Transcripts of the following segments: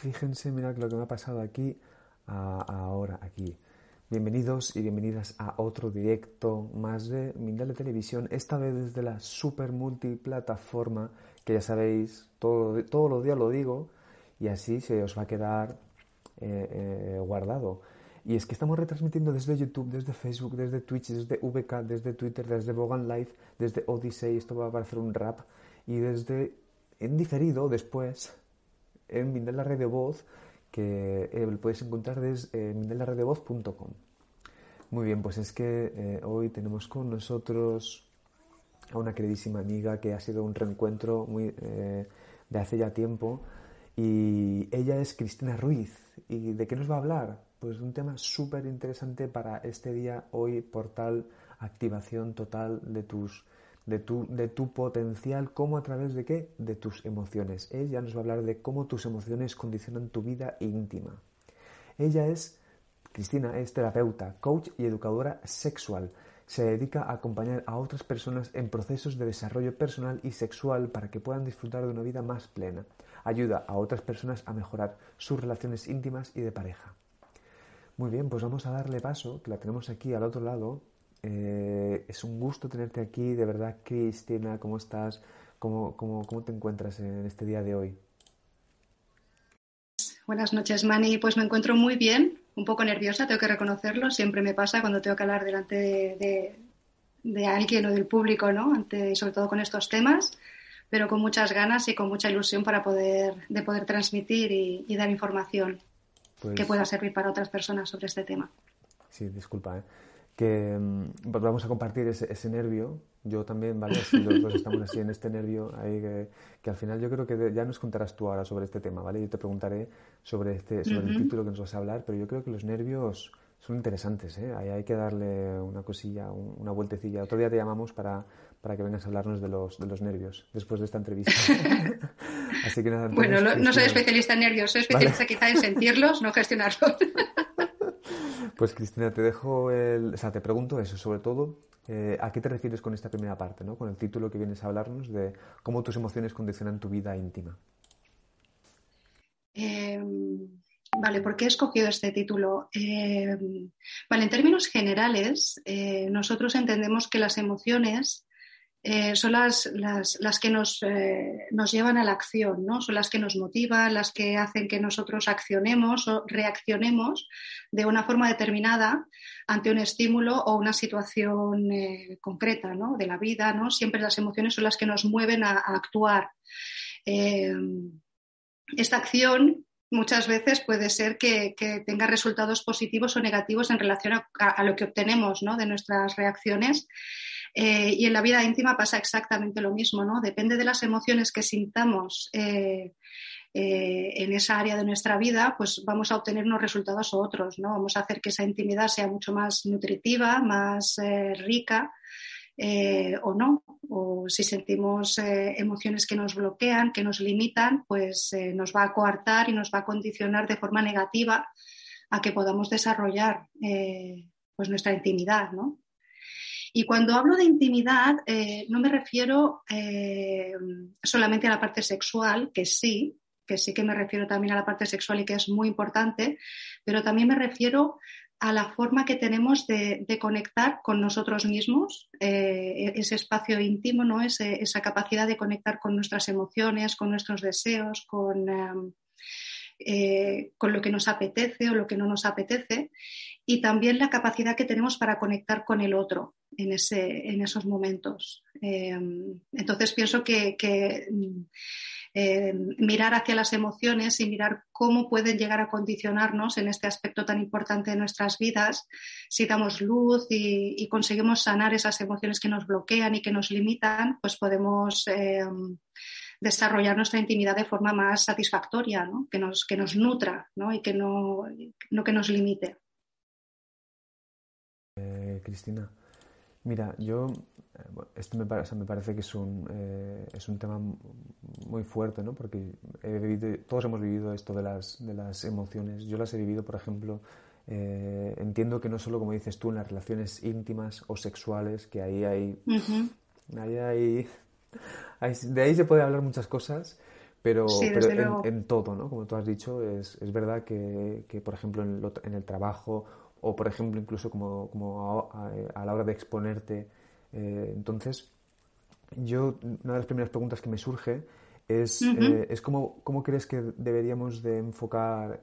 Fíjense, mira lo que me ha pasado aquí, ahora, aquí. Bienvenidos y bienvenidas a otro directo más de Mindale Televisión, esta vez desde la super multiplataforma, que ya sabéis, todo, todos los días lo digo, y así se os va a quedar eh, eh, guardado. Y es que estamos retransmitiendo desde YouTube, desde Facebook, desde Twitch, desde VK, desde Twitter, desde Bogan Live, desde Odyssey, esto va a parecer un rap, y desde en diferido después en Mindel Red de Voz, que eh, lo puedes encontrar desde eh. Muy bien, pues es que eh, hoy tenemos con nosotros a una queridísima amiga que ha sido un reencuentro muy, eh, de hace ya tiempo y ella es Cristina Ruiz. ¿Y de qué nos va a hablar? Pues de un tema súper interesante para este día, hoy, portal activación total de tus de tu, de tu potencial, cómo a través de qué? De tus emociones. Ella nos va a hablar de cómo tus emociones condicionan tu vida íntima. Ella es, Cristina, es terapeuta, coach y educadora sexual. Se dedica a acompañar a otras personas en procesos de desarrollo personal y sexual para que puedan disfrutar de una vida más plena. Ayuda a otras personas a mejorar sus relaciones íntimas y de pareja. Muy bien, pues vamos a darle paso, que la tenemos aquí al otro lado. Eh, es un gusto tenerte aquí, de verdad, Cristina, ¿cómo estás? ¿Cómo, cómo, cómo te encuentras en este día de hoy? Buenas noches, Mani. Pues me encuentro muy bien, un poco nerviosa, tengo que reconocerlo. Siempre me pasa cuando tengo que hablar delante de, de, de alguien o del público, ¿no? Ante, sobre todo con estos temas, pero con muchas ganas y con mucha ilusión para poder, de poder transmitir y, y dar información Pues, que pueda servir para otras personas sobre este tema. Sí, disculpa, ¿eh? Que mm, pues vamos a compartir ese, ese nervio. Yo también, ¿vale? Si los dos estamos así en este nervio, ahí que, que al final yo creo que ya nos contarás tú ahora sobre este tema, ¿vale? Yo te preguntaré sobre, este, sobre el Ujú. título que nos vas a hablar, pero yo creo que los nervios son interesantes, ¿eh? Ahí hay que darle una cosilla, un- una vueltecilla. Otro día te llamamos para, para que vengas a hablarnos de los, de los nervios después de esta entrevista. Así que nada, Bueno, lo- no soy especialista en nervios, soy especialista quizá en sentirlos, no gestionarlos. Pues Cristina, te dejo el... O sea, te pregunto eso, sobre todo, eh, ¿a qué te refieres con esta primera parte, ¿no? Con el título que vienes a hablarnos de cómo tus emociones condicionan tu vida íntima. Eh, vale, ¿por qué he escogido este título? Eh, vale, en términos generales, eh, nosotros entendemos que las emociones eh, son las, las, las que nos, eh, nos llevan a la acción, ¿no? Son las que nos motivan, las que hacen que nosotros accionemos o reaccionemos de una forma determinada ante un estímulo o una situación eh, concreta, ¿no? De la vida, ¿no? Siempre las emociones son las que nos mueven a, actuar. Esta acción muchas veces puede ser que, que, tenga resultados positivos o negativos en relación a, a, a lo que obtenemos ¿no? de nuestras reacciones. Eh, y en la vida íntima pasa exactamente lo mismo, ¿no? Depende de las emociones que sintamos eh, eh, en esa área de nuestra vida, pues vamos a obtener unos resultados u otros, ¿no? Vamos a hacer que esa intimidad sea mucho más nutritiva, más rica. O no, o si sentimos emociones que nos bloquean, que nos limitan, pues nos va a coartar y nos va a condicionar de forma negativa a que podamos desarrollar pues nuestra intimidad, ¿no? Y cuando hablo de intimidad, eh, no me refiero eh, solamente a la parte sexual, que sí, que sí que me refiero también a la parte sexual y que es muy importante, pero también me refiero a la forma que tenemos de, conectar con nosotros mismos, eh, ese espacio íntimo, ¿no? Esa capacidad de conectar con nuestras emociones, con nuestros deseos, con, con lo que nos apetece o lo que no nos apetece, y también la capacidad que tenemos para conectar con el otro en, ese, en esos momentos. Eh, entonces pienso que, eh, mirar hacia las emociones y mirar cómo pueden llegar a condicionarnos en este aspecto tan importante de nuestras vidas, si damos luz y, conseguimos sanar esas emociones que nos bloquean y que nos limitan, pues podemos eh, desarrollar nuestra intimidad de forma más satisfactoria, que, nos, que nos nutra y que no, no que nos limite. Eh, Cristina, mira, yo esto me, parece, me parece que es un, eh, es un tema muy fuerte, ¿no? Porque he vivido, todos hemos vivido esto de las, de las emociones. Yo las he vivido, por ejemplo, eh, entiendo que no solo, como dices tú, en las relaciones íntimas o sexuales, que ahí hay... ahí hay, de ahí se puede hablar muchas cosas, pero, pero en, todo, ¿no? Como tú has dicho, es, es verdad que, que, por ejemplo, en, en, el trabajo o, por ejemplo, incluso como, como a, a la hora de exponerte eh, entonces, yo, una de las primeras preguntas que me surge es, eh, es cómo, cómo, crees que deberíamos de enfocar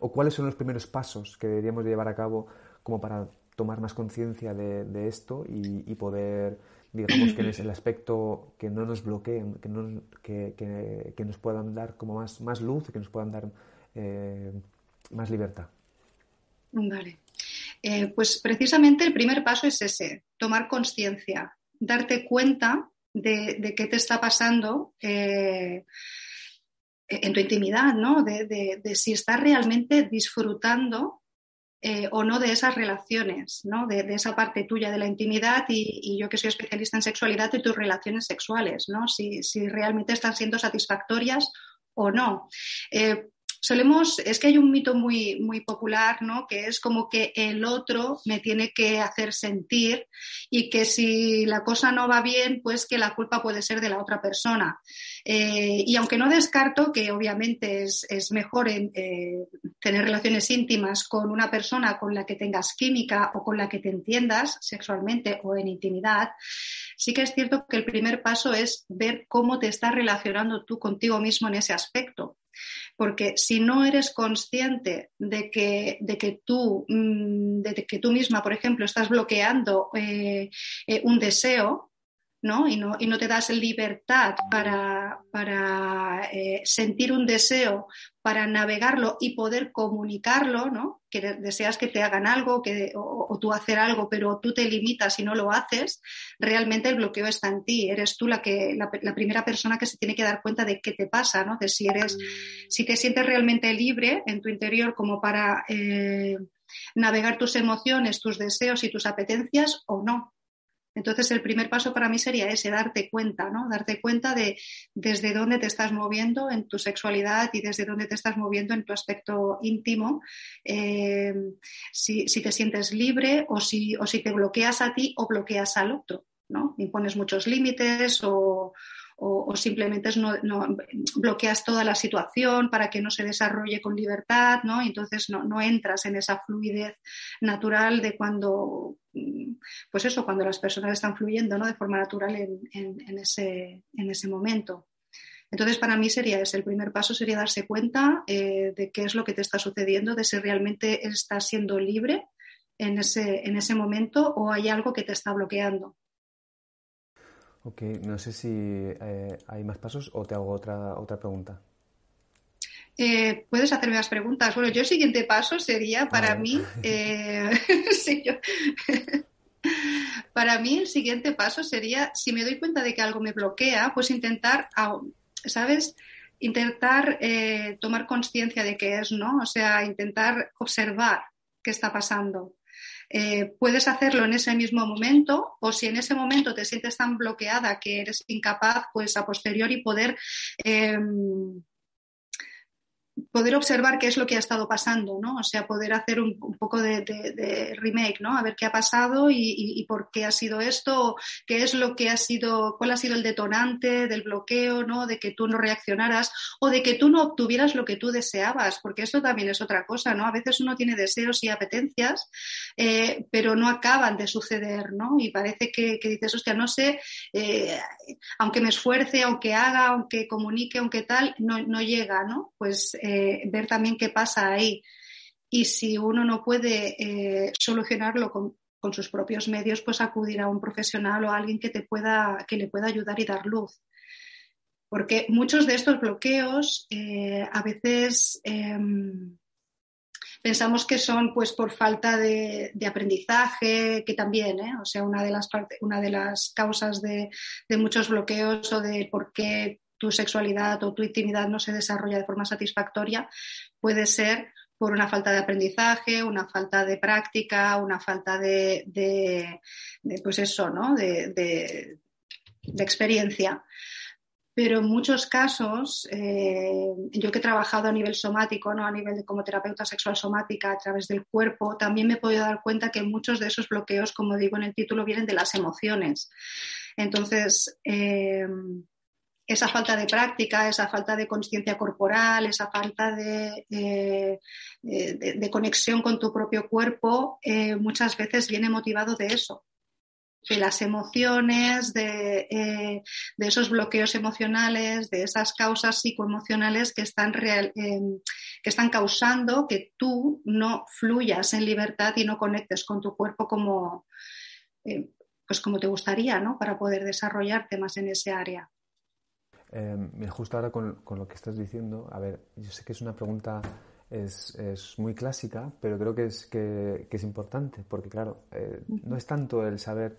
o cuáles son los primeros pasos que deberíamos de llevar a cabo como para tomar más conciencia de, esto y, poder, digamos, que en el aspecto que no nos bloqueen, que, no, que, que, nos puedan dar como más, más luz y que nos puedan dar eh, más libertad. Vale. Eh, pues precisamente el primer paso es ese, tomar conciencia, darte cuenta de, qué te está pasando eh, en tu intimidad, ¿no? De, si estás realmente disfrutando eh, o no de esas relaciones, ¿no? De, esa parte tuya de la intimidad y, yo que soy especialista en sexualidad de tus relaciones sexuales, ¿no? Si, si realmente están siendo satisfactorias o no solemos, es que hay un mito muy, muy popular, ¿no? Que es como que el otro me tiene que hacer sentir y que si la cosa no va bien, pues que la culpa puede ser de la otra persona. Eh, y aunque no descarto que obviamente es, mejor eh, tener relaciones íntimas con una persona con la que tengas química o con la que te entiendas sexualmente o en intimidad, sí que es cierto que el primer paso es ver cómo te estás relacionando tú contigo mismo en ese aspecto. Porque si no eres consciente de que, de que, tú, mm, de que tú misma, por ejemplo, estás bloqueando eh, eh, un deseo, ¿no? Y, no, y no te das libertad para, para eh, sentir un deseo, para navegarlo y poder comunicarlo, ¿no? Que deseas que te hagan algo que, o, tú hacer algo, pero tú te limitas y no lo haces, realmente el bloqueo está en ti. Eres tú la, que, la, primera persona que se tiene que dar cuenta de qué te pasa, ¿no? De si, eres, si te sientes realmente libre en tu interior como para... Eh, navegar tus emociones, tus deseos y tus apetencias o no. Entonces, el primer paso para mí sería ese, darte cuenta, ¿no? Darte cuenta de desde dónde te estás moviendo en tu sexualidad y desde dónde te estás moviendo en tu aspecto íntimo, eh, si, te sientes libre o si, o si te bloqueas a ti o bloqueas al otro, ¿no? Impones muchos límites o, o, simplemente no, bloqueas toda la situación para que no se desarrolle con libertad, ¿no? Y entonces no, entras en esa fluidez natural de cuando, pues eso, cuando las personas están fluyendo, ¿no? De forma natural en, ese, en ese momento. Entonces, para mí sería ese. El primer paso sería darse cuenta eh, de qué es lo que te está sucediendo, de si realmente estás siendo libre en ese, en ese momento o hay algo que te está bloqueando. Ok, no sé si eh, hay más pasos o te hago otra, otra pregunta. Eh, puedes hacerme más preguntas. Bueno, yo el siguiente paso sería para mí, eh, para mí el siguiente paso sería, si me doy cuenta de que algo me bloquea, pues intentar, ¿sabes? Intentar tomar conciencia de qué es, ¿no? O sea, intentar observar qué está pasando. Eh, puedes hacerlo en ese mismo momento o si en ese momento te sientes tan bloqueada que eres incapaz, pues a posteriori poder... Em, poder observar qué es lo que ha estado pasando, ¿no? O sea, poder hacer un, poco de, remake, ¿no? A ver qué ha pasado y, por qué ha sido esto, qué es lo que ha sido, cuál ha sido el detonante del bloqueo, ¿no? De que tú no reaccionaras o de que tú no obtuvieras lo que tú deseabas, porque esto también es otra cosa, ¿no? A veces uno tiene deseos y apetencias, eh, pero no acaban de suceder, ¿no? Y parece que, dices, hostia, no sé, eh, aunque me esfuerce, aunque haga, aunque comunique, aunque tal, no, no llega, ¿no? Pues eh, ver también qué pasa ahí. Y si uno no puede eh, solucionarlo con, sus propios medios, pues acudir a un profesional o a alguien que, te pueda, que le pueda ayudar y dar luz. Porque muchos de estos bloqueos eh, a veces em, pensamos que son pues por falta de, aprendizaje, que también, o sea, una de las, una de las causas de, de, muchos bloqueos o de por qué tu sexualidad o tu intimidad no se desarrolla de forma satisfactoria, puede ser por una falta de aprendizaje, una falta de práctica, una falta de, pues eso, ¿no? De, experiencia. Pero en muchos casos, eh, yo que he trabajado a nivel somático, ¿no? a nivel de como terapeuta sexual somática a través del cuerpo, también me he podido dar cuenta que muchos de esos bloqueos, como digo en el título, vienen de las emociones. Entonces, eh, esa falta de práctica, esa falta de conciencia corporal, esa falta de, eh, de, conexión con tu propio cuerpo, eh, muchas veces viene motivado de eso, de las emociones, de, eh, esos bloqueos emocionales, de esas causas psicoemocionales que están, que están causando que tú no fluyas en libertad y no conectes con tu cuerpo como, pues como te gustaría, ¿no? Para poder desarrollarte más en ese área. Eh, justo ahora con, lo que estás diciendo, a ver, yo sé que es una pregunta es, es muy clásica, pero creo que es, que, es importante, porque claro, eh, no es tanto el saber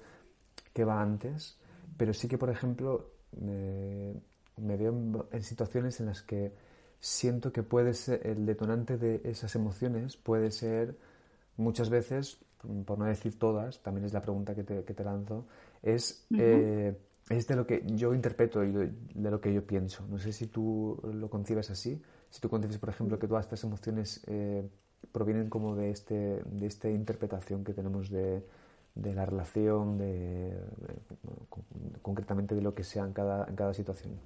qué va antes, pero sí que, por ejemplo, me, veo en, situaciones en las que siento que puede ser el detonante de esas emociones, puede ser muchas veces, por no decir todas, también es la pregunta que te, que te lanzo, es es de lo que yo interpreto y de lo que yo pienso. No sé si tú lo concibes así. Si tú concibes, por ejemplo, que todas estas emociones eh, provienen como de, este, de esta interpretación que tenemos de, de la relación, de, concretamente de lo que sea en cada, en cada situación.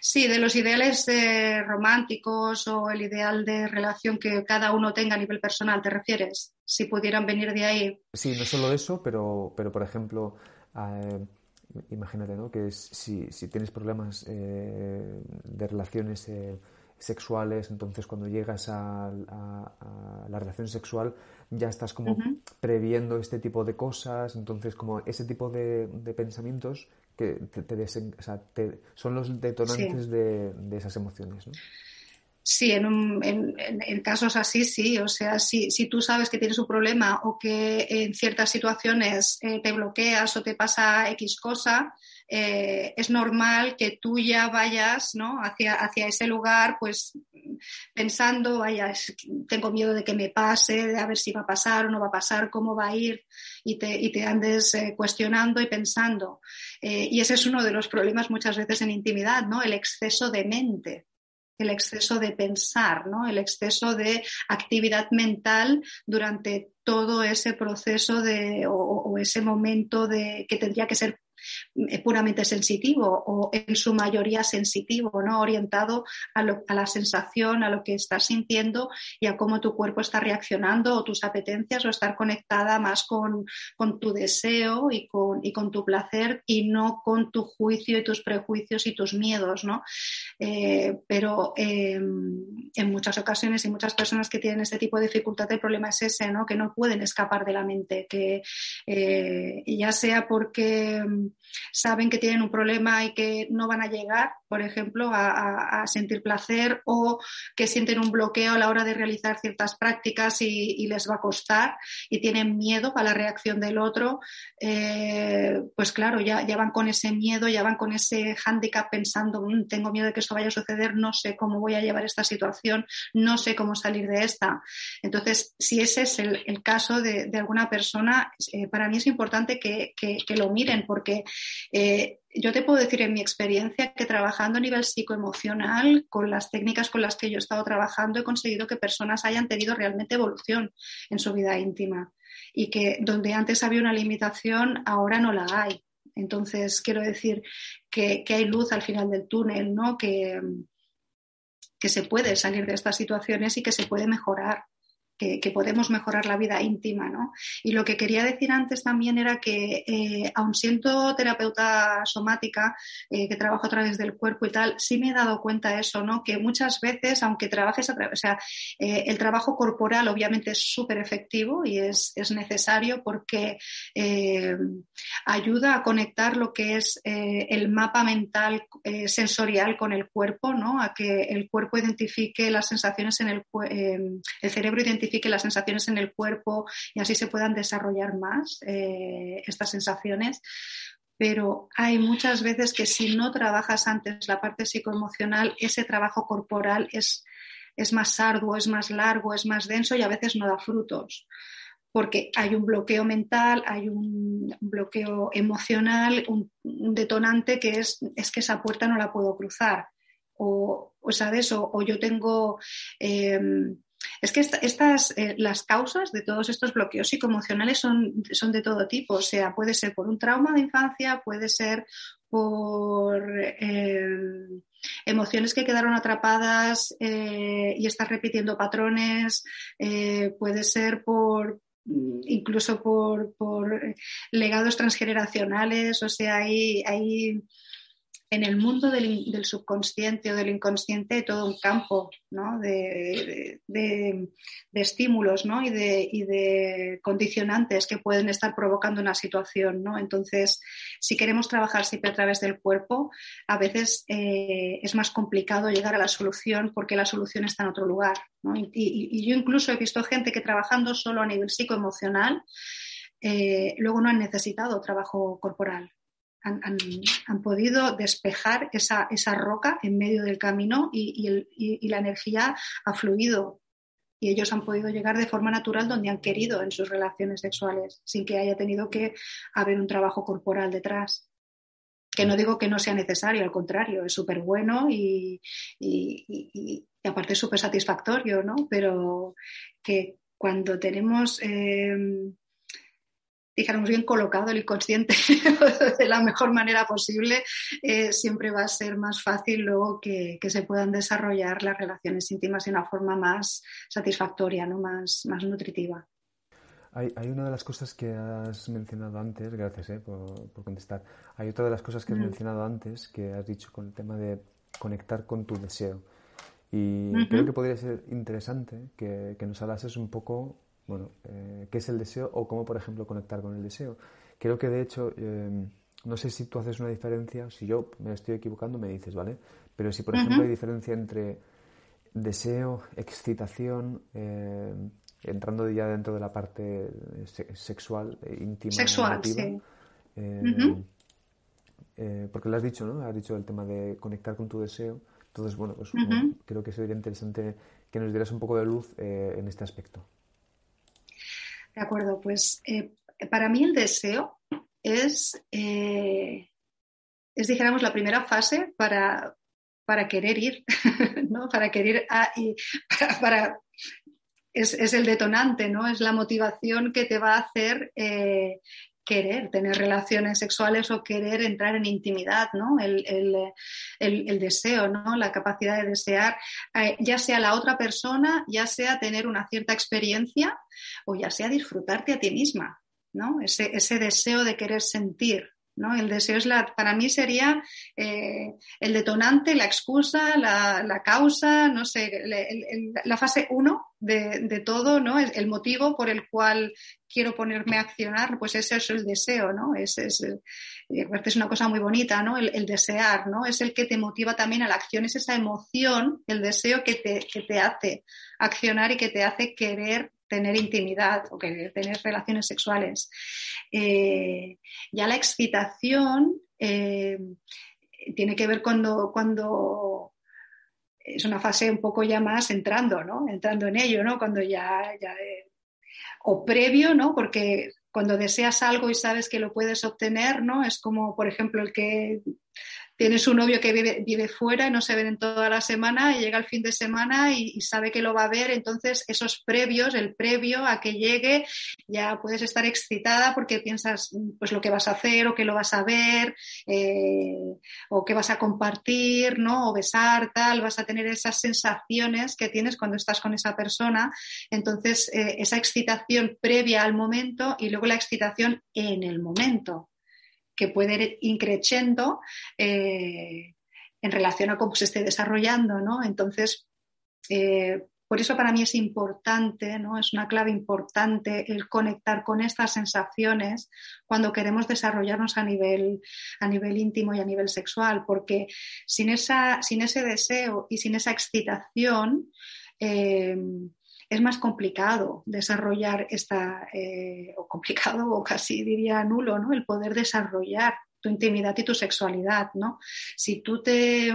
Sí, de los ideales eh, románticos o el ideal de relación que cada uno tenga a nivel personal, ¿te refieres? Si pudieran venir de ahí. Sí, no solo eso, pero, pero por ejemplo, eh, imagínate, ¿no? Que si, si, tienes problemas eh, de relaciones eh, sexuales, entonces cuando llegas a, la relación sexual ya estás como previendo este tipo de cosas, entonces como ese tipo de, pensamientos que te, son los detonantes de, de, esas emociones, ¿no? Sí, en, casos así sí. O sea, si, tú sabes que tienes un problema o que en ciertas situaciones eh, te bloqueas o te pasa X cosa, eh, es normal que tú ya vayas ¿no? hacia, hacia ese lugar, pues pensando, vaya, tengo miedo de que me pase, de a ver si va a pasar o no va a pasar, cómo va a ir, y te, y te andes eh, cuestionando y pensando. y ese es uno de los problemas muchas veces en intimidad, ¿no? El exceso de mente el exceso de pensar, ¿no? el exceso de actividad mental durante todo ese proceso de, o, ese momento de, que tendría que ser puramente sensitivo o en su mayoría sensitivo, ¿no? orientado a, la sensación, a lo que estás sintiendo y a cómo tu cuerpo está reaccionando o tus apetencias o estar conectada más con, tu deseo y con, tu placer y no con tu juicio y tus prejuicios y tus miedos. ¿no? Eh, pero em, en muchas ocasiones y muchas personas que tienen este tipo de dificultad, el problema es ese, ¿no? que no pueden escapar de la mente, que eh, ya sea porque saben que tienen un problema y que no van a llegar, por ejemplo, a, sentir placer o que sienten un bloqueo a la hora de realizar ciertas prácticas y, les va a costar y tienen miedo a la reacción del otro, eh, pues claro, ya, van con ese miedo, ya van con ese hándicap pensando, mm, tengo miedo de que esto vaya a suceder, no sé cómo voy a llevar esta situación, no sé cómo salir de esta. Entonces, si ese es el, caso de, alguna persona, eh, para mí es importante que, que, lo miren porque eh, yo te puedo decir en mi experiencia que trabajando a nivel psicoemocional, con las técnicas con las que yo he estado trabajando, he conseguido que personas hayan tenido realmente evolución en su vida íntima y que donde antes había una limitación, ahora no la hay. Entonces, quiero decir que, que hay luz al final del túnel, ¿no? Que, que se puede salir de estas situaciones y que se puede mejorar que, podemos mejorar la vida íntima, ¿no? Y lo que quería decir antes también era que, eh, aun siendo terapeuta somática, eh, que trabajo a través del cuerpo y tal, sí me he dado cuenta de eso, ¿no? Que muchas veces, aunque trabajes a través, o sea, eh, el trabajo corporal obviamente es súper efectivo y es, es necesario porque ayuda a conectar lo que es el mapa mental sensorial con el cuerpo, ¿no? A que el cuerpo identifique las sensaciones en el, el cerebro identifique identifique las sensaciones en el cuerpo y así se puedan desarrollar más eh, estas sensaciones. Pero hay muchas veces que si no trabajas antes la parte psicoemocional, ese trabajo corporal es, es más arduo, es más largo, es más denso y a veces no da frutos porque hay un bloqueo mental, hay un bloqueo emocional, un, detonante que es, es, que esa puerta no la puedo cruzar. O, ¿sabes? O, yo tengo em, es que estas, eh, las causas de todos estos bloqueos psicoemocionales son, son de todo tipo. O sea, puede ser por un trauma de infancia, puede ser por eh, emociones que quedaron atrapadas eh, y estás repitiendo patrones, puede ser por incluso por, legados transgeneracionales, o sea, hay en el mundo del, subconsciente o del inconsciente todo un campo de, estímulos y, de, condicionantes que pueden estar provocando una situación. Entonces, si queremos trabajar siempre a través del cuerpo, a veces eh, es más complicado llegar a la solución porque la solución está en otro lugar. Y, yo incluso he visto gente que trabajando solo a nivel psicoemocional, eh, luego no han necesitado trabajo corporal han, podido despejar esa, roca en medio del camino y, la energía ha fluido y ellos han podido llegar de forma natural donde han querido en sus relaciones sexuales, sin que haya tenido que haber un trabajo corporal detrás. Que no digo que no sea necesario, al contrario, es súper bueno y, aparte es súper satisfactorio, ¿no? Pero que cuando tenemos eh, dijéramos, bien colocado el inconsciente de la mejor manera posible, eh, siempre va a ser más fácil luego que, se puedan desarrollar las relaciones íntimas de una forma más satisfactoria, ¿no? más, más nutritiva. Hay, una de las cosas que has mencionado antes, gracias eh, por, contestar, hay otra de las cosas que has mm. mencionado antes que has dicho con el tema de conectar con tu deseo. Y creo que podría ser interesante que, que nos hablases un poco bueno, eh, qué es el deseo o cómo, por ejemplo, conectar con el deseo. Creo que, de hecho, eh, no sé si tú haces una diferencia, si yo me estoy equivocando, me dices, ¿vale? Pero si, por ejemplo, hay diferencia entre deseo, excitación, eh, entrando ya dentro de la parte sexual, íntima, sexual, sí. porque lo has dicho, ¿no? Has dicho el tema de conectar con tu deseo. Entonces, bueno, pues creo que sería interesante que nos dieras un poco de luz en este aspecto. De acuerdo, pues eh, para mí el deseo es, eh, es, dijéramos, la primera fase para, para querer ir, ¿no? Para querer a, y para, es, es, el detonante, ¿no? Es la motivación que te va a hacer eh, querer tener relaciones sexuales o querer entrar en intimidad, ¿no? El, deseo, ¿no? La capacidad de desear, eh, ya sea la otra persona, ya sea tener una cierta experiencia o ya sea disfrutarte a ti misma, ¿no? Ese, ese deseo de querer sentir, ¿no? El deseo es la, para mí sería eh, el detonante, la excusa, la, causa, no sé, la fase uno de, todo, ¿no? El, el, motivo por el cual quiero ponerme a accionar, pues ese es el deseo, ¿no? Es, es, eh, una cosa muy bonita, ¿no? El, desear, ¿no? Es el que te motiva también a la acción, es esa emoción, el deseo que te, que te hace accionar y que te hace querer tener intimidad o que tener relaciones sexuales. Eh, ya la excitación eh, tiene que ver cuando, cuando es una fase un poco ya más entrando, ¿no? Entrando en ello, ¿no? Cuando ya, ya o previo, ¿no? Porque cuando deseas algo y sabes que lo puedes obtener, ¿no? Es como, por ejemplo, el que tienes un novio que vive, fuera y no se ven en toda la semana y llega el fin de semana y, sabe que lo va a ver, entonces esos previos, el previo a que llegue, ya puedes estar excitada porque piensas pues lo que vas a hacer o que lo vas a ver eh, o que vas a compartir, ¿no? O besar, tal, vas a tener esas sensaciones que tienes cuando estás con esa persona, entonces eh, esa excitación previa al momento y luego la excitación en el momento que puede ir increciendo eh, en relación a cómo se esté desarrollando, ¿no? Entonces, eh, por eso para mí es importante, ¿no? Es una clave importante el conectar con estas sensaciones cuando queremos desarrollarnos a nivel, a nivel íntimo y a nivel sexual, porque sin, esa, sin ese deseo y sin esa excitación, eh, es más complicado desarrollar esta, eh, o complicado o casi diría nulo, ¿no? El poder desarrollar tu intimidad y tu sexualidad, ¿no? Si tú te,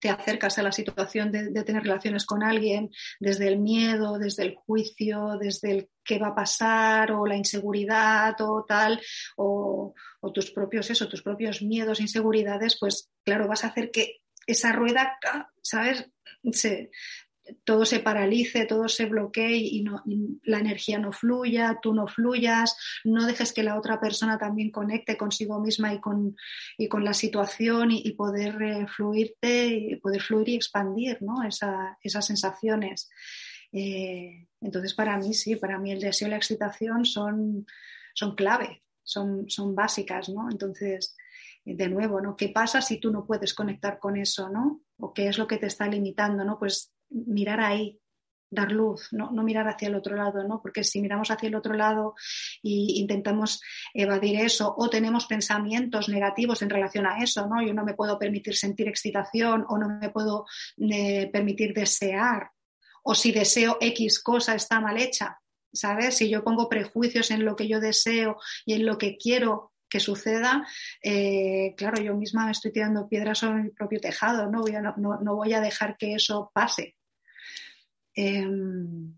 te acercas a la situación de, tener relaciones con alguien desde el miedo, desde el juicio, desde el qué va a pasar o la inseguridad o tal, o, o tus propios eso, tus propios miedos, inseguridades, pues claro, vas a hacer que esa rueda, ¿sabes? Se, todo se paralice, todo se bloquee y, la energía no fluya, tú no fluyas, no dejes que la otra persona también conecte consigo misma y con, y con la situación y, poder eh, fluirte, y poder fluir y expandir ¿no? esas sensaciones. Eh, entonces, para mí sí, para mí el deseo y la excitación son, son clave, son, son básicas, ¿no? Entonces, de nuevo, ¿no? ¿Qué pasa si tú no puedes conectar con eso, ¿no? ¿O qué es lo que te está limitando, ¿no? Pues mirar ahí, dar luz, no, mirar hacia el otro lado, ¿no? Porque si miramos hacia el otro lado e intentamos evadir eso o tenemos pensamientos negativos en relación a eso, ¿no? Yo no me puedo permitir sentir excitación o no me puedo eh, permitir desear o si deseo X cosa está mal hecha, ¿sabes? Si yo pongo prejuicios en lo que yo deseo y en lo que quiero que suceda, eh, claro, yo misma me estoy tirando piedras sobre mi propio tejado, ¿no? No voy a dejar que eso pase. Em,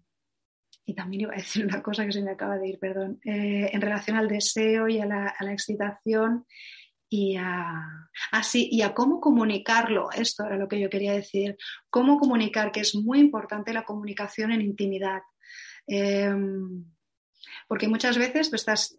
y también iba a decir una cosa que se me acaba de ir, perdón, eh, en relación al deseo y a la, excitación y a, así, y a cómo comunicarlo. Esto era lo que yo quería decir. Cómo comunicar, que es muy importante la comunicación en intimidad. Em, porque muchas veces tú estás,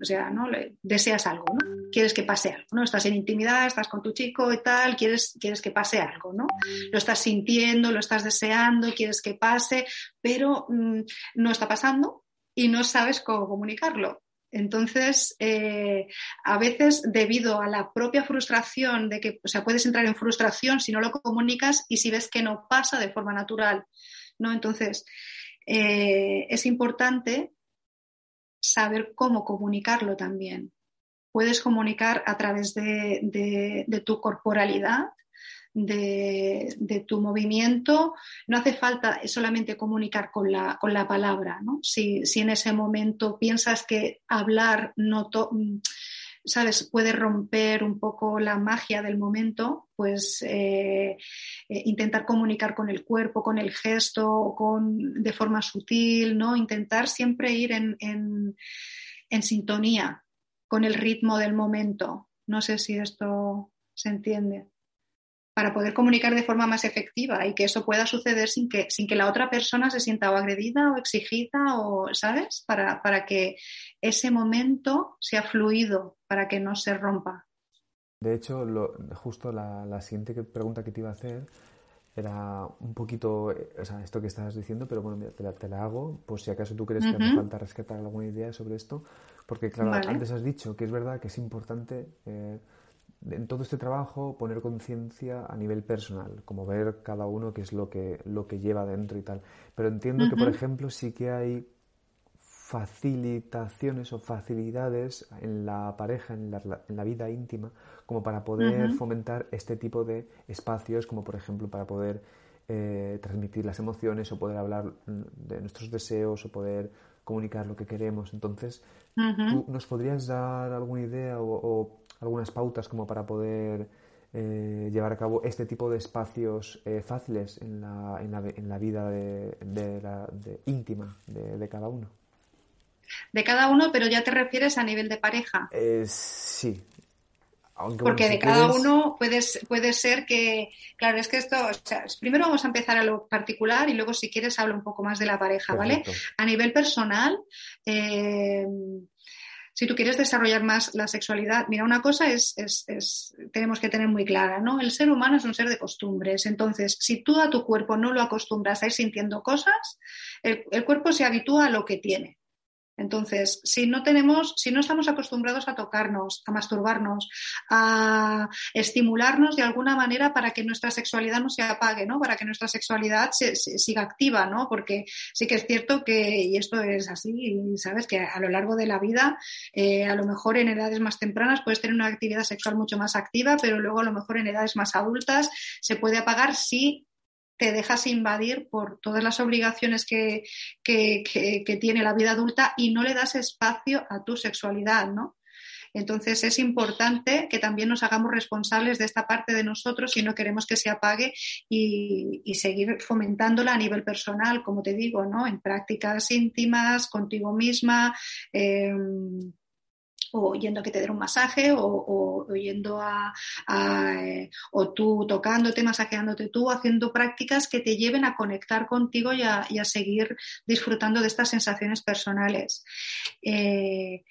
o sea, ¿no? deseas algo, ¿no? Quieres que pase algo, ¿no? Estás en intimidad, estás con tu chico y tal, quieres, quieres que pase algo, ¿no? Lo estás sintiendo, lo estás deseando, quieres que pase, pero mm, no está pasando y no sabes cómo comunicarlo. Entonces, eh, a veces debido a la propia frustración de que, o sea, puedes entrar en frustración si no lo comunicas y si ves que no pasa de forma natural, ¿no? Entonces, eh, es importante saber cómo comunicarlo también. Puedes comunicar a través de, tu corporalidad, de, tu movimiento. No hace falta solamente comunicar con la, con la palabra. ¿no? Si, si, en ese momento piensas que hablar no ¿sabes? Puede romper un poco la magia del momento, pues eh, eh, intentar comunicar con el cuerpo, con el gesto, con, de forma sutil, ¿no? Intentar siempre ir en, en sintonía con el ritmo del momento. No sé si esto se entiende para poder comunicar de forma más efectiva y que eso pueda suceder sin que, sin que la otra persona se sienta agredida o exigida o, ¿sabes? Para, para que ese momento sea fluido, para que no se rompa. De hecho, justo la, la, siguiente pregunta que te iba a hacer era un poquito, o sea, esto que estabas diciendo, pero bueno, te la, te la hago, pues si acaso tú crees que hace falta rescatar alguna idea sobre esto, porque claro, antes has dicho que es verdad que es importante... Eh, en todo este trabajo poner conciencia a nivel personal, como ver cada uno qué es lo que, lo que lleva dentro y tal. Pero entiendo que, por ejemplo, sí que hay facilitaciones o facilidades en la pareja, en la, en la vida íntima, como para poder fomentar este tipo de espacios, como por ejemplo para poder eh, transmitir las emociones o poder hablar de nuestros deseos o poder comunicar lo que queremos. Entonces, ¿tú nos podrías dar alguna idea o algunas pautas como para poder eh, llevar a cabo este tipo de espacios eh, fáciles en la, en, la, en la, vida de, de la, íntima de, cada uno. De cada uno, pero ya te refieres a nivel de pareja. Eh, sí, porque de cada uno puede, puede ser que, claro, es que esto, o sea, primero vamos a empezar a lo particular y luego si quieres hablo un poco más de la pareja, ¿vale? A nivel personal, eh, si tú quieres desarrollar más la sexualidad, mira, una cosa es, es, es, tenemos que tener muy clara, ¿no? El ser humano es un ser de costumbres. Entonces, si tú a tu cuerpo no lo acostumbras a ir sintiendo cosas, el cuerpo se habitúa a lo que tiene. Entonces, si no tenemos, si no estamos acostumbrados a tocarnos, a masturbarnos, a estimularnos de alguna manera para que nuestra sexualidad no se apague, ¿no? Para que nuestra sexualidad se, siga activa, ¿no? Porque sí que es cierto que, y esto es así, sabes que a lo largo de la vida, eh, a lo mejor en edades más tempranas puedes tener una actividad sexual mucho más activa, pero luego a lo mejor en edades más adultas se puede apagar si te dejas invadir por todas las obligaciones que, tiene la vida adulta y no le das espacio a tu sexualidad, ¿no? Entonces es importante que también nos hagamos responsables de esta parte de nosotros si no queremos que se apague y, seguir fomentándola a nivel personal, como te digo, ¿no? En prácticas íntimas, contigo misma. Em, o yendo a que te den un masaje o, yendo a, eh, o tú tocándote, masajeándote tú, haciendo prácticas que te lleven a conectar contigo y a, seguir disfrutando de estas sensaciones personales. Eh,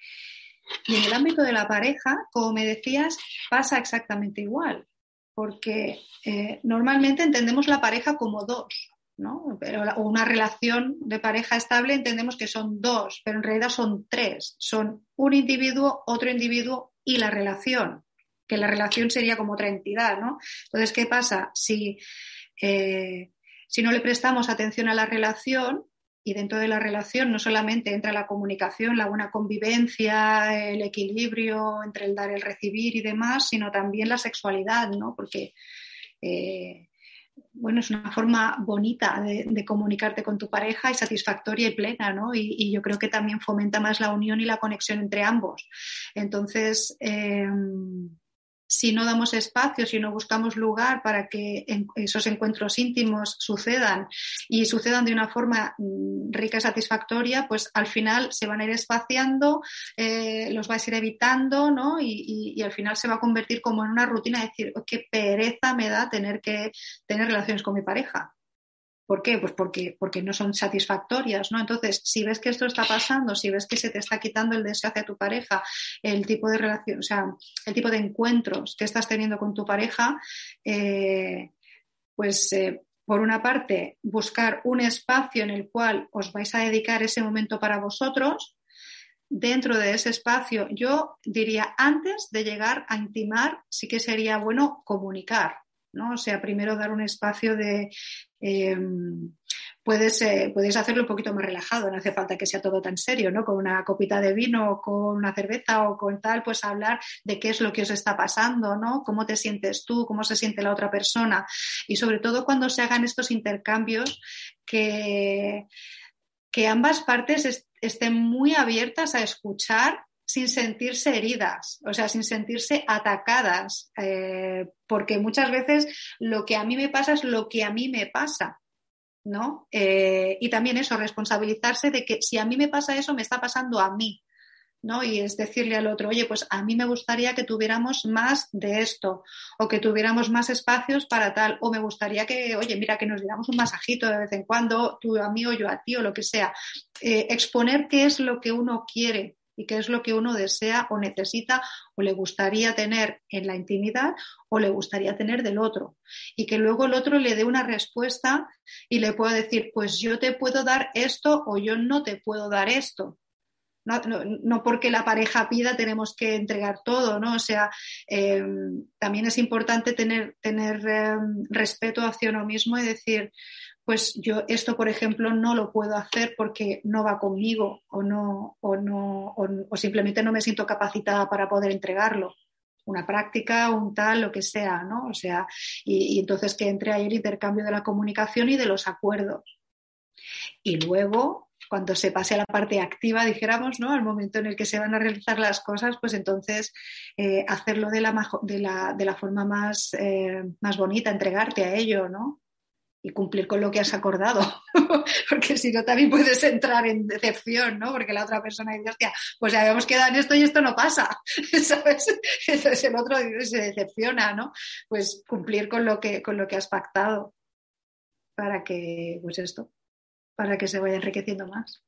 y en el ámbito de la pareja, como me decías, pasa exactamente igual, porque eh, normalmente entendemos la pareja como dos, ¿no? Pero una relación de pareja estable entendemos que son dos, pero en realidad son tres. Son un individuo, otro individuo y la relación, que la relación sería como otra entidad, ¿no? Entonces, ¿qué pasa? Si, eh, si no le prestamos atención a la relación, y dentro de la relación no solamente entra la comunicación, la buena convivencia, el equilibrio entre el dar y el recibir y demás, sino también la sexualidad, ¿no? Porque eh, bueno, es una forma bonita de, comunicarte con tu pareja y satisfactoria y plena, ¿no? Y, yo creo que también fomenta más la unión y la conexión entre ambos. Entonces, em, si no damos espacio, si no buscamos lugar para que esos encuentros íntimos sucedan y sucedan de una forma mm, rica y satisfactoria, pues al final se van a ir espaciando, eh, los vais a ir evitando, ¿no? Y, y, al final se va a convertir como en una rutina, de decir, oh, qué pereza me da tener que tener relaciones con mi pareja. ¿Por qué? Pues porque, porque no son satisfactorias, ¿no? Entonces, si ves que esto está pasando, si ves que se te está quitando el deseo hacia tu pareja, el tipo de relación, o sea, el tipo de encuentros que estás teniendo con tu pareja, eh, pues eh, por una parte, buscar un espacio en el cual os vais a dedicar ese momento para vosotros. Dentro de ese espacio, yo diría, antes de llegar a intimar, sí que sería bueno comunicar, ¿no? O sea, primero dar un espacio de, eh, puedes, eh, puedes hacerlo un poquito más relajado, no hace falta que sea todo tan serio, ¿no? Con una copita de vino o con una cerveza o con tal, pues hablar de qué es lo que os está pasando, ¿no? Cómo te sientes tú, cómo se siente la otra persona y sobre todo cuando se hagan estos intercambios que, que ambas partes estén muy abiertas a escuchar sin sentirse heridas, o sea, sin sentirse atacadas, eh, porque muchas veces lo que a mí me pasa es lo que a mí me pasa, ¿no? Eh, y también eso, responsabilizarse de que si a mí me pasa eso, me está pasando a mí, ¿no? Y es decirle al otro, oye, pues a mí me gustaría que tuviéramos más de esto, o que tuviéramos más espacios para tal, o me gustaría que, oye, mira, que nos diéramos un masajito de vez en cuando, tú a mí o yo a ti, o lo que sea. Eh, exponer qué es lo que uno quiere y qué es lo que uno desea o necesita o le gustaría tener en la intimidad o le gustaría tener del otro. Y que luego el otro le dé una respuesta y le pueda decir, pues yo te puedo dar esto o yo no te puedo dar esto. No, porque la pareja pida tenemos que entregar todo, ¿no? O sea, em, también es importante tener, tener em, respeto hacia uno mismo y decir, pues yo esto, por ejemplo, no lo puedo hacer porque no va conmigo o no, o no, o, simplemente no me siento capacitada para poder entregarlo. Una práctica, un tal, lo que sea, ¿no? O sea, y, entonces que entre ahí el intercambio de la comunicación y de los acuerdos. Y luego, cuando se pase a la parte activa, dijéramos, ¿no? Al momento en el que se van a realizar las cosas, pues entonces eh, hacerlo de la, de la, forma más, eh, más bonita, entregarte a ello, ¿no? Y cumplir con lo que has acordado, porque si no también puedes entrar en decepción, ¿no? Porque la otra persona dice, hostia, pues ya habíamos quedado en esto y esto no pasa, ¿sabes? Entonces el otro se decepciona, ¿no? Pues cumplir con lo que, con lo que has pactado para que, pues esto, para que se vaya enriqueciendo más.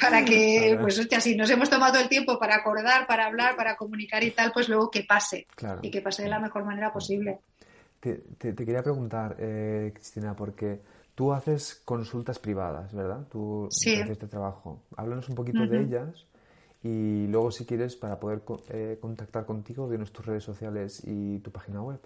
Para que, pues hostia, si nos hemos tomado el tiempo para acordar, para hablar, para comunicar y tal, pues luego que pase. Y que pase de la mejor manera posible. Te, quería preguntar, eh, Cristina, porque tú haces consultas privadas, ¿verdad? Tú haces este trabajo. Háblanos un poquito de ellas y luego, si quieres, para poder eh, contactar contigo, de nuestras redes sociales y tu página web.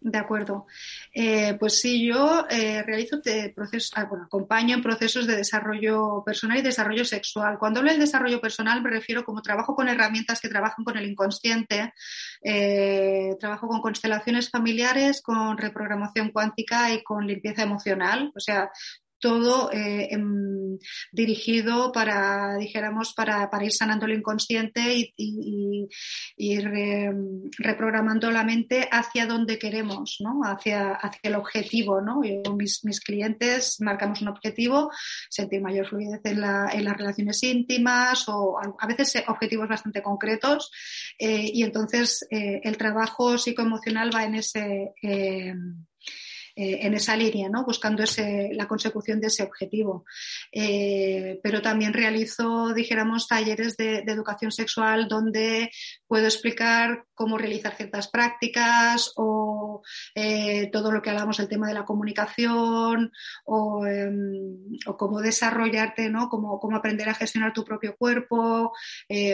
De acuerdo. Eh, pues sí, yo eh, realizo procesos, ah, bueno, acompaño en procesos de desarrollo personal y desarrollo sexual. Cuando hablo del desarrollo personal me refiero como trabajo con herramientas que trabajan con el inconsciente, eh, trabajo con constelaciones familiares, con reprogramación cuántica y con limpieza emocional. O sea, todo eh, em, dirigido para, dijéramos, para, para, ir sanando el inconsciente y, y, reprogramando la mente hacia donde queremos, ¿no? hacia, hacia el objetivo. ¿no? Yo, mis, mis, clientes marcamos un objetivo, sentir mayor fluidez en, la, en las relaciones íntimas o a veces objetivos bastante concretos eh, y entonces eh, el trabajo psicoemocional va en ese eh, en esa línea, ¿no? buscando ese, la consecución de ese objetivo. Eh, pero también realizo, dijéramos, talleres de, educación sexual donde puedo explicar cómo realizar ciertas prácticas o eh, todo lo que hablamos del tema de la comunicación o, em, cómo desarrollarte, ¿no? Cómo, cómo, aprender a gestionar tu propio cuerpo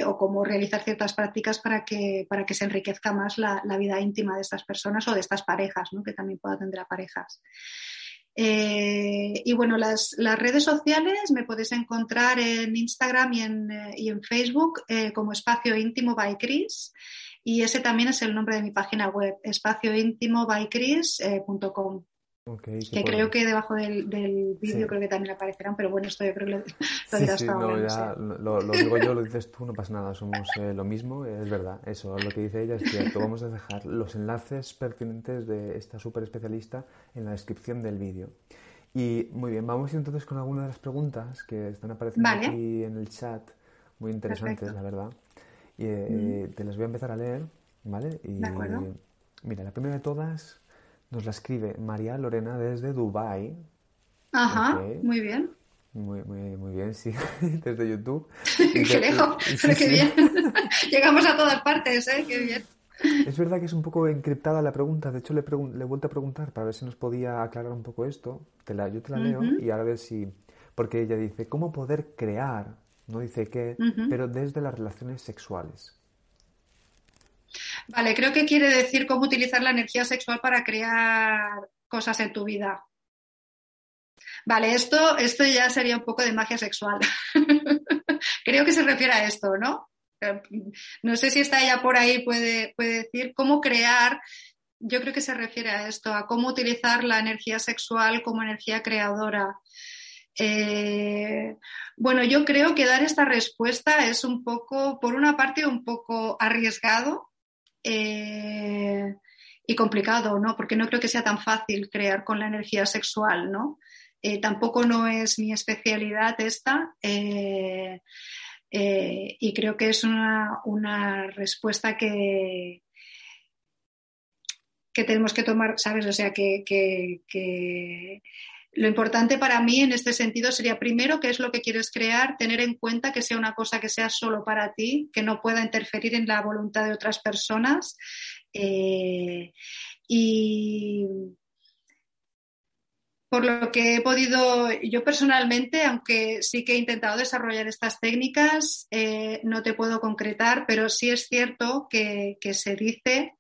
o cómo realizar ciertas prácticas para que, para que se enriquezca más la, vida íntima de estas personas o de estas parejas, ¿no? que también pueda atender a parejas. Eh, y bueno, las, redes sociales me podéis encontrar en Instagram y en, eh, Facebook eh, como Espacio Íntimo by Chris. Y ese también es el nombre de mi página web, espacioíntimobychris.com que creo que debajo del, vídeo creo que también aparecerán, pero bueno, esto yo creo que lo, dirás sí, no, ya, lo, digo yo, lo dices tú, no pasa nada, somos eh, lo mismo, es verdad, eso, lo que dice ella es cierto. Vamos a dejar los enlaces pertinentes de esta súper especialista en la descripción del vídeo. Y muy bien, vamos entonces con algunas de las preguntas que están apareciendo aquí en el chat, muy interesantes, la verdad. Y eh, te las voy a empezar a leer, ¿vale? Y, de acuerdo. Mira, la primera de todas nos la escribe María Lorena desde Dubai. Ajá, muy bien. Muy, muy, muy bien, sí, desde YouTube. qué lejos, pero qué bien. Llegamos a todas partes, ¿eh? Qué bien. Es verdad que es un poco encriptada la pregunta. De hecho, le, le he vuelto a preguntar para ver si nos podía aclarar un poco esto. Te la, yo te la leo y ahora a ver si. Porque ella dice: ¿Cómo poder crear? No dice qué, pero desde las relaciones sexuales. Vale, creo que quiere decir cómo utilizar la energía sexual para crear cosas en tu vida. Vale, esto, esto ya sería un poco de magia sexual. creo que se refiere a esto, ¿no? No sé si está ella por ahí, puede, puede decir cómo crear. Yo creo que se refiere a esto, a cómo utilizar la energía sexual como energía creadora. Eh, bueno, yo creo que dar esta respuesta es un poco, por una parte, un poco arriesgado, eh, y complicado, ¿no? Porque no creo que sea tan fácil crear con la energía sexual, ¿no? Eh, tampoco no es mi especialidad esta. Y creo que es una, respuesta que, que tenemos que tomar, ¿sabes? O sea, que, que, lo importante para mí en este sentido sería primero qué es lo que quieres crear, tener en cuenta que sea una cosa que sea solo para ti, que no pueda interferir en la voluntad de otras personas. Eh, y por lo que he podido, yo personalmente, aunque sí que he intentado desarrollar estas técnicas, eh, no te puedo concretar, pero sí es cierto que, se dice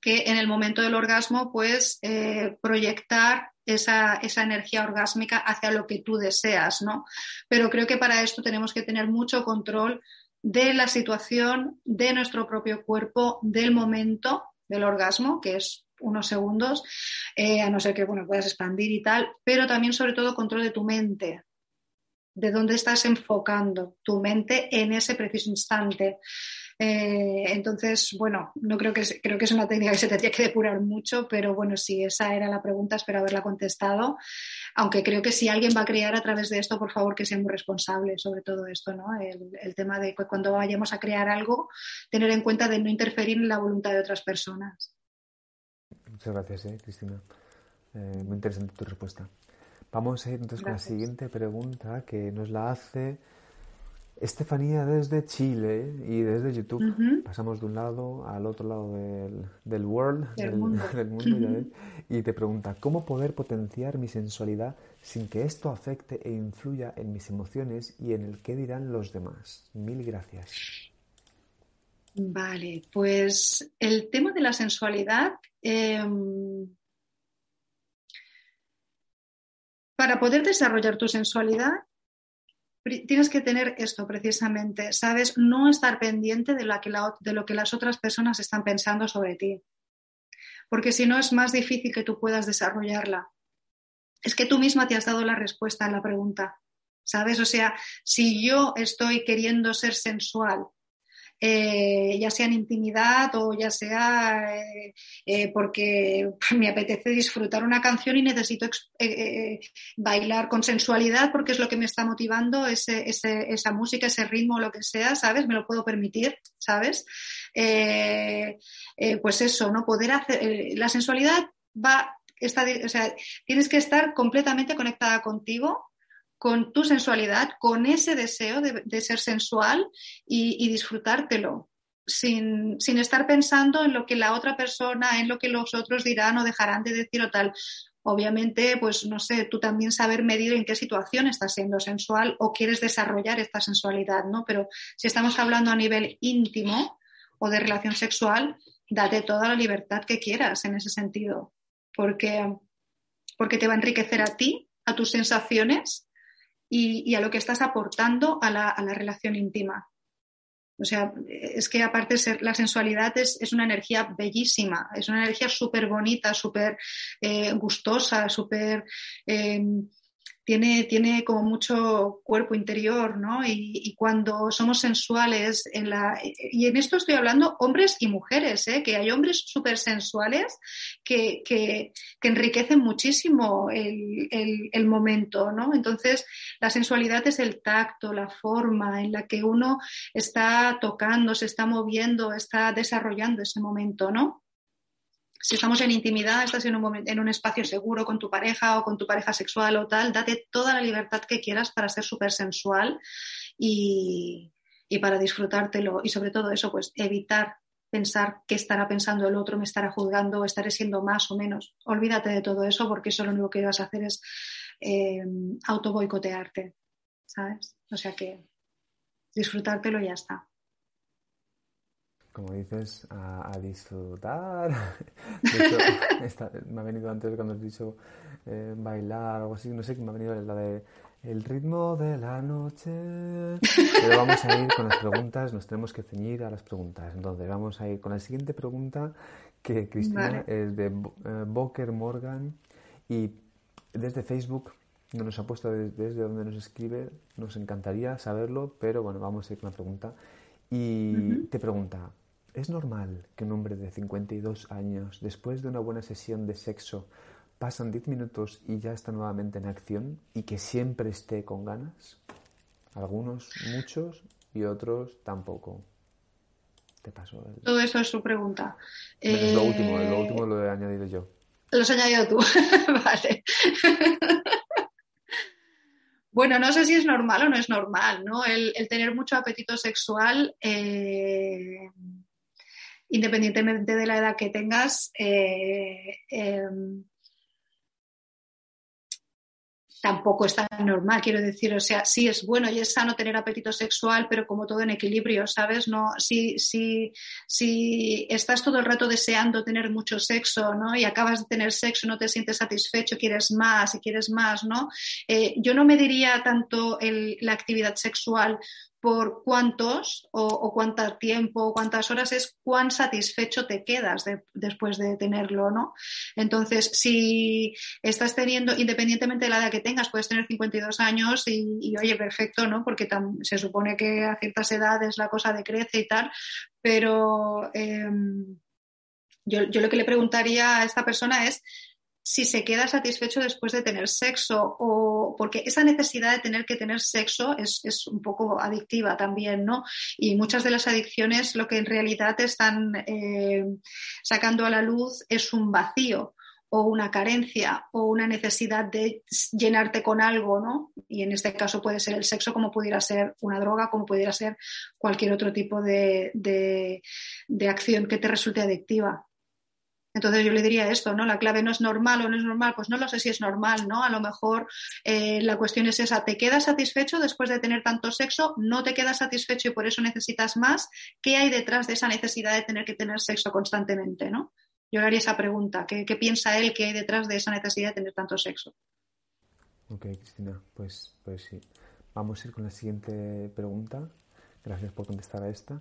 que en el momento del orgasmo, pues eh, proyectar esa, esa, energía orgásmica hacia lo que tú deseas, ¿no? Pero creo que para esto tenemos que tener mucho control de la situación, de nuestro propio cuerpo, del momento del orgasmo, que es unos segundos, eh, a no ser que bueno, puedas expandir y tal, pero también sobre todo control de tu mente, de dónde estás enfocando tu mente en ese preciso instante. Eh, entonces, bueno, no creo que creo que es una técnica que se tendría que depurar mucho, pero bueno, si esa era la pregunta, espero haberla contestado. Aunque creo que si alguien va a crear a través de esto, por favor, que seamos responsables sobre todo esto, ¿no? El, el tema de que cuando vayamos a crear algo, tener en cuenta de no interferir en la voluntad de otras personas. Muchas gracias, eh, Cristina. Eh, muy interesante tu respuesta. Vamos a ir entonces con la siguiente pregunta que nos la hace Estefanía desde Chile y desde YouTube. Pasamos de un lado al otro lado del, del world, del, mundo, y te pregunta, ¿cómo poder potenciar mi sensualidad sin que esto afecte e influya en mis emociones y en el qué dirán los demás? Mil gracias. Vale, pues el tema de la sensualidad... Em, para poder desarrollar tu sensualidad tienes que tener esto precisamente, ¿sabes? No estar pendiente de, de lo que las otras personas están pensando sobre ti. Porque si no es más difícil que tú puedas desarrollarla. Es que tú misma te has dado la respuesta a la pregunta, ¿sabes? O sea, si yo estoy queriendo ser sensual eh, ya sea en intimidad o ya sea eh, eh, porque me apetece disfrutar una canción y necesito bailar con sensualidad porque es lo que me está motivando esa música, ese ritmo, lo que sea, ¿sabes? Me lo puedo permitir, ¿sabes? pues eso, ¿no? Poder hacer, la sensualidad va, está, o sea, tienes que estar completamente conectada contigo con tu sensualidad, con ese deseo de, ser sensual y, disfrutártelo, sin, estar pensando en lo que la otra persona, en lo que los otros dirán o dejarán de decir o tal. Obviamente, pues no sé, tú también saber medir en qué situación estás siendo sensual o quieres desarrollar esta sensualidad, ¿no? Pero si estamos hablando a nivel íntimo o de relación sexual, date toda la libertad que quieras en ese sentido, porque, porque te va a enriquecer a ti, a tus sensaciones y, a lo que estás aportando a la, relación íntima. O sea, es que aparte ser la sensualidad es, es una energía bellísima, es una energía súper bonita, súper eh, gustosa, súper eh, tiene, tiene como mucho cuerpo interior, ¿no? Y, cuando somos sensuales, en la, y en esto estoy hablando hombres y mujeres, ¿eh? que hay hombres súper sensuales que, que, que, enriquecen muchísimo el, el, el, momento, ¿no? Entonces, la sensualidad es el tacto, la forma en la que uno está tocando, se está moviendo, está desarrollando ese momento, ¿no? Si estamos en intimidad, estás en un, en un espacio seguro con tu pareja o con tu pareja sexual o tal, date toda la libertad que quieras para ser súper sensual y, para disfrutártelo. Y sobre todo eso, pues evitar pensar qué estará pensando el otro, me estará juzgando, estaré siendo más o menos. Olvídate de todo eso porque eso lo único que vas a hacer es eh, ¿sabes? O sea que disfrutártelo y ya está como dices, a, disfrutar. me ha venido antes cuando has dicho eh, bailar o algo así, no sé, qué me ha venido la de el ritmo de la noche. Pero vamos a ir con las preguntas, nos tenemos que ceñir a las preguntas. Entonces, vamos a ir con la siguiente pregunta que Cristina es de eh, Boker Morgan y desde Facebook no nos ha puesto desde, donde nos escribe, nos encantaría saberlo, pero bueno, vamos a ir con la pregunta. Y te pregunta, ¿Es normal que un hombre de 52 años, después de una buena sesión de sexo, pasan 10 minutos y ya está nuevamente en acción y que siempre esté con ganas? Algunos, muchos y otros tampoco. Te paso. Todo eso es su pregunta. Es lo último, lo eh, último lo he añadido yo. Lo has añadido tú. vale. bueno, no sé si es normal o no es normal, ¿no? El, tener mucho apetito sexual. Eh, independientemente de la edad que tengas, eh, em, tampoco es tan normal, quiero decir, o sea, sí es bueno y es sano tener apetito sexual, pero como todo en equilibrio, ¿sabes? No, si, si, si estás todo el rato deseando tener mucho sexo, ¿no? Y acabas de tener sexo, no te sientes satisfecho, quieres más y quieres más, ¿no? Eh, yo no me diría tanto la actividad sexual por cuántos o, cuánto tiempo o cuántas horas es cuán satisfecho te quedas después de tenerlo, ¿no? Entonces, si estás teniendo, independientemente de la edad que tengas, puedes tener 52 años y, oye, perfecto, ¿no? Porque se supone que a ciertas edades la cosa decrece y tal, pero em, yo, yo lo que le preguntaría a esta persona es si se queda satisfecho después de tener sexo o porque esa necesidad de tener que tener sexo es, un poco adictiva también, ¿no? Y muchas de las adicciones lo que en realidad están eh, sacando a la luz es un vacío o una carencia o una necesidad de llenarte con algo, ¿no? Y en este caso puede ser el sexo como pudiera ser una droga, como pudiera ser cualquier otro tipo de acción que te resulte adictiva. Entonces yo le diría esto, ¿no? La clave no es normal o no es normal, pues no lo sé si es normal, ¿no? A lo mejor eh, la cuestión es esa, ¿te quedas satisfecho después de tener tanto sexo? ¿No te quedas satisfecho y por eso necesitas más? ¿Qué hay detrás de esa necesidad de tener que tener sexo constantemente, ¿no? Yo le haría esa pregunta, ¿qué, piensa él que hay detrás de esa necesidad de tener tanto sexo? Ok, Cristina, pues, pues sí. Vamos a ir con la siguiente pregunta. Gracias por contestar a esta.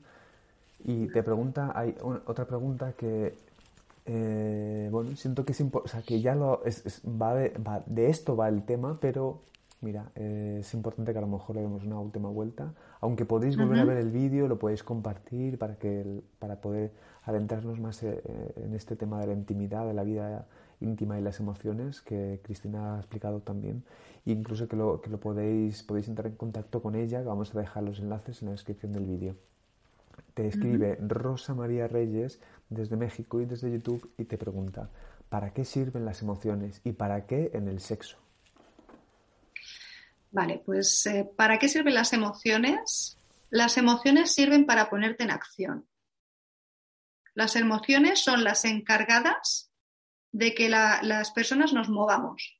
Y te pregunta, hay otra pregunta que eh, bueno, siento que es o sea, que ya lo va, de, esto va el tema, pero mira, eh, es importante que a lo mejor le demos una última vuelta. Aunque podéis volver a ver el vídeo, lo podéis compartir para que para poder adentrarnos más eh, en este tema de la intimidad, de la vida íntima y las emociones que Cristina ha explicado también. incluso que lo, que lo podéis, podéis entrar en contacto con ella, vamos a dejar los enlaces en la descripción del vídeo. Te escribe Rosa María Reyes desde México y desde YouTube y te pregunta, ¿para qué sirven las emociones y para qué en el sexo? Vale, pues eh, ¿para qué sirven las emociones? Las emociones sirven para ponerte en acción. Las emociones son las encargadas de que las personas nos movamos,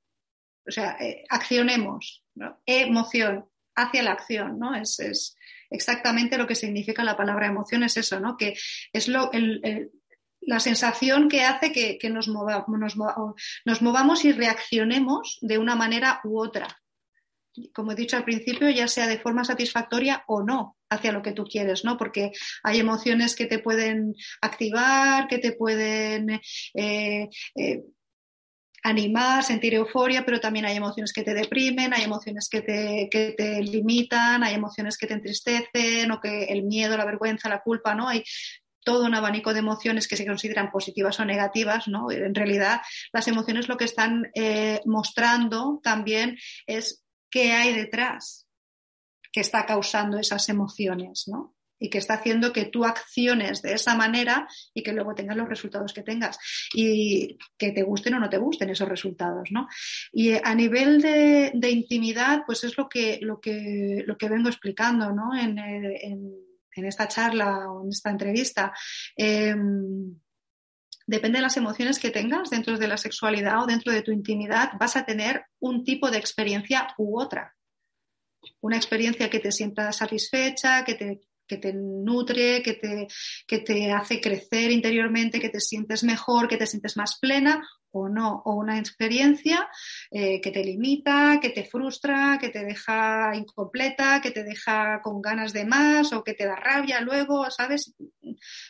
o sea, eh, accionemos, emoción, hacia la acción, ¿no? Es, es, exactamente lo que significa la palabra emoción, es eso, ¿no? Que es lo, la sensación que hace que, nos, nos, movamos y reaccionemos de una manera u otra. Como he dicho al principio, ya sea de forma satisfactoria o no hacia lo que tú quieres, ¿no? Porque hay emociones que te pueden activar, que te pueden eh, eh, animar, sentir euforia, pero también hay emociones que te deprimen, hay emociones que te, que te limitan, hay emociones que te entristecen o que el miedo, la vergüenza, la culpa, ¿no? Hay todo un abanico de emociones que se consideran positivas o negativas, ¿no? En realidad, las emociones lo que están eh, mostrando también es qué hay detrás que está causando esas emociones, ¿no? Y que está haciendo que tú acciones de esa manera y que luego tengas los resultados que tengas y que te gusten o no te gusten esos resultados, ¿no? Y a nivel de, intimidad, pues es lo que, lo que, lo que vengo explicando, ¿no? en en esta charla o en esta entrevista, em, depende de las emociones que tengas dentro de la sexualidad o dentro de tu intimidad, vas a tener un tipo de experiencia u otra. Una experiencia que te sienta satisfecha, que te que te nutre, que te, que te hace crecer interiormente, que te sientes mejor, que te sientes más plena o no, o una experiencia eh, que te limita, que te frustra, que te deja incompleta, que te deja con ganas de más o que te da rabia luego, ¿sabes?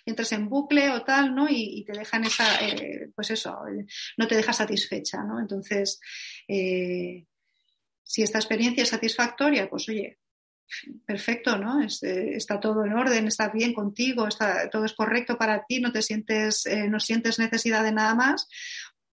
Entras en bucle o tal, ¿no? Y, te dejan esa, eh, pues eso, no te deja satisfecha, ¿no? Entonces, eh, si esta experiencia es satisfactoria, pues oye, perfecto, ¿no? Eh, está todo en orden, está bien contigo, todo es correcto para ti, no te sientes, eh, no sientes necesidad de nada más,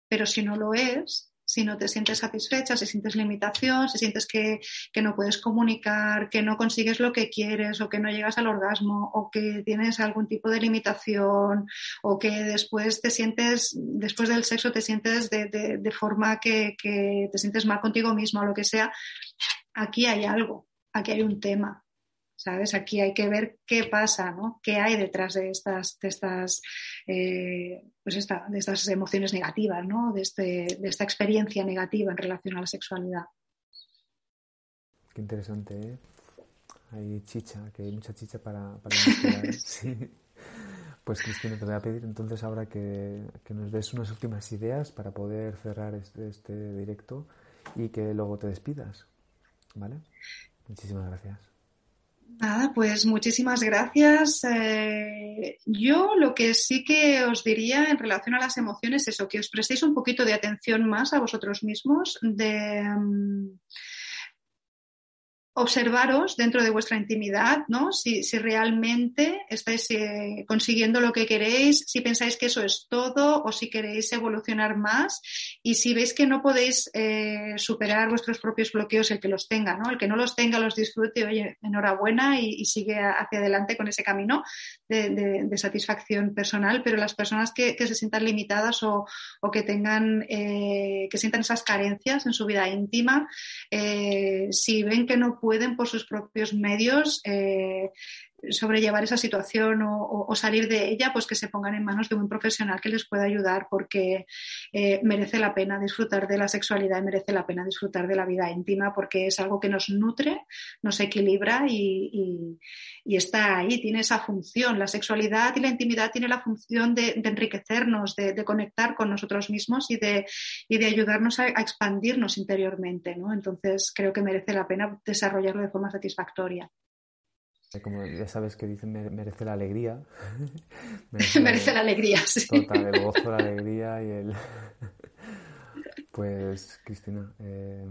pero si no lo es, si no te sientes satisfecha, si sientes limitación, si sientes que, que, no puedes comunicar, que no consigues lo que quieres o que no llegas al orgasmo o que tienes algún tipo de limitación o que después te sientes, después del sexo te sientes de, de, de forma que, que, te sientes mal contigo mismo o lo que sea, aquí hay algo aquí hay un tema, ¿sabes? Aquí hay que ver qué pasa, ¿no? ¿Qué hay detrás de estas, de estas, eh, pues de estas emociones negativas, ¿no? De, este, de esta experiencia negativa en relación a la sexualidad. Qué interesante, ¿eh? Hay chicha, que hay mucha chicha para, para sí. Pues Cristina, te voy a pedir entonces ahora que, que, nos des unas últimas ideas para poder cerrar este, este directo y que luego te despidas, ¿vale? Muchísimas gracias. Nada, pues muchísimas gracias. Eh, yo lo que sí que os diría en relación a las emociones es eso, que os prestéis un poquito de atención más a vosotros mismos, de... Mm, observaros dentro de vuestra intimidad, ¿no? Si, realmente estáis eh, consiguiendo lo que queréis, si pensáis que eso es todo o si queréis evolucionar más y si veis que no podéis eh, superar vuestros propios bloqueos, el que los tenga, ¿no? El que no los tenga los disfrute, oye, enhorabuena y, sigue hacia adelante con ese camino de, satisfacción personal, pero las personas que, se sientan limitadas o, que tengan, eh, que sientan esas carencias en su vida íntima, si ven que no pueden por sus propios medios eh, sobrellevar esa situación o, salir de ella, pues que se pongan en manos de un profesional que les pueda ayudar porque eh, merece la pena disfrutar de la sexualidad y merece la pena disfrutar de la vida íntima porque es algo que nos nutre, nos equilibra y, está ahí, tiene esa función. La sexualidad y la intimidad tiene la función de, enriquecernos, de, conectar con nosotros mismos y de, ayudarnos a, expandirnos interiormente. ¿no? Entonces creo que merece la pena desarrollarlo de forma satisfactoria. Como ya sabes que dicen merece la alegría. merece, la, alegría, sí. Total, el gozo, la alegría y el... pues, Cristina, eh,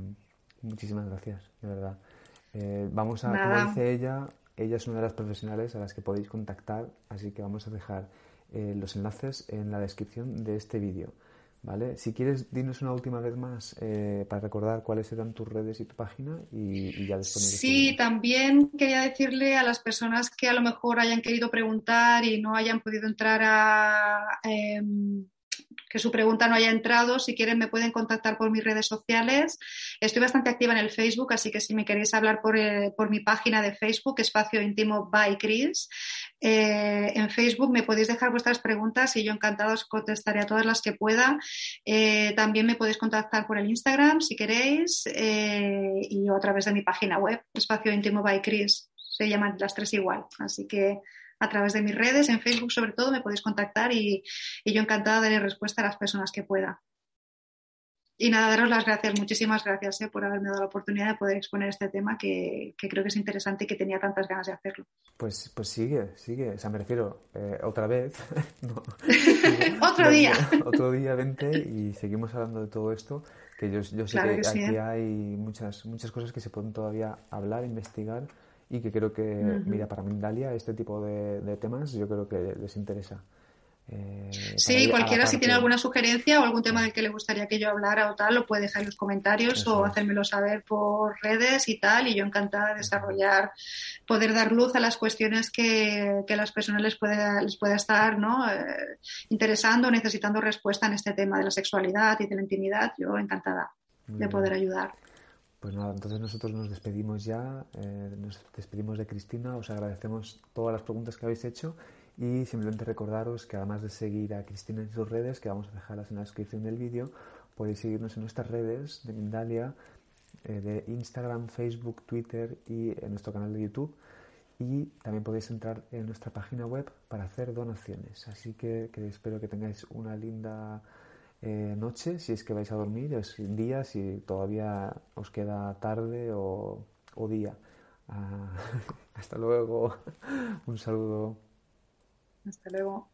muchísimas gracias, de verdad. Eh, vamos a, como dice ella, ella es una de las profesionales a las que podéis contactar, así que vamos a dejar eh, los enlaces en la descripción de este vídeo. ¿Vale? Si quieres, dinos una última vez más eh, para recordar cuáles eran tus redes y tu página y, ya después. Sí, también quería decirle a las personas que a lo mejor hayan querido preguntar y no hayan podido entrar a, em, que su pregunta no haya entrado, si quieren me pueden contactar por mis redes sociales. Estoy bastante activa en el Facebook, así que si me queréis hablar por, eh, mi página de Facebook, Espacio Íntimo by Chris, eh, en Facebook me podéis dejar vuestras preguntas y yo encantada os contestaré a todas las que pueda. Eh, también me podéis contactar por el Instagram si queréis y a través de mi página web, Espacio Íntimo by Chris. Se llaman las tres igual, así que a través de mis redes, en Facebook sobre todo, me podéis contactar y, yo encantada de daré respuesta a las personas que pueda. Y nada, daros las gracias, muchísimas gracias eh, por haberme dado la oportunidad de poder exponer este tema que, creo que es interesante y que tenía tantas ganas de hacerlo. Pues, pues sigue, sigue, o sea, me refiero, eh, otra vez. otro día. otro día, vente y seguimos hablando de todo esto, que yo, yo sé que, aquí ¿eh? hay muchas, muchas cosas que se pueden todavía hablar, investigar y que creo que, mira, para Mindalia este tipo de, temas yo creo que les interesa. Eh, sí, cualquiera si tiene alguna sugerencia o algún tema del que le gustaría que yo hablara o tal, lo puede dejar en los comentarios o hacérmelo saber por redes y tal, y yo encantada de desarrollar, poder dar luz a las cuestiones que, que a las personas les pueda, les pueda estar ¿no? Eh, interesando necesitando respuesta en este tema de la sexualidad y de la intimidad, yo encantada de poder ayudar. Pues nada, entonces nosotros nos despedimos ya, eh, nos despedimos de Cristina, os agradecemos todas las preguntas que habéis hecho y simplemente recordaros que además de seguir a Cristina en sus redes, que vamos a dejarlas en la descripción del vídeo, podéis seguirnos en nuestras redes de Mindalia, eh, de Instagram, Facebook, Twitter y en nuestro canal de YouTube. Y también podéis entrar en nuestra página web para hacer donaciones. Así que espero que tengáis una linda eh, noche, si es que vais a dormir, es día, si todavía os queda tarde o, día. Ah, hasta luego. Un saludo. Hasta luego.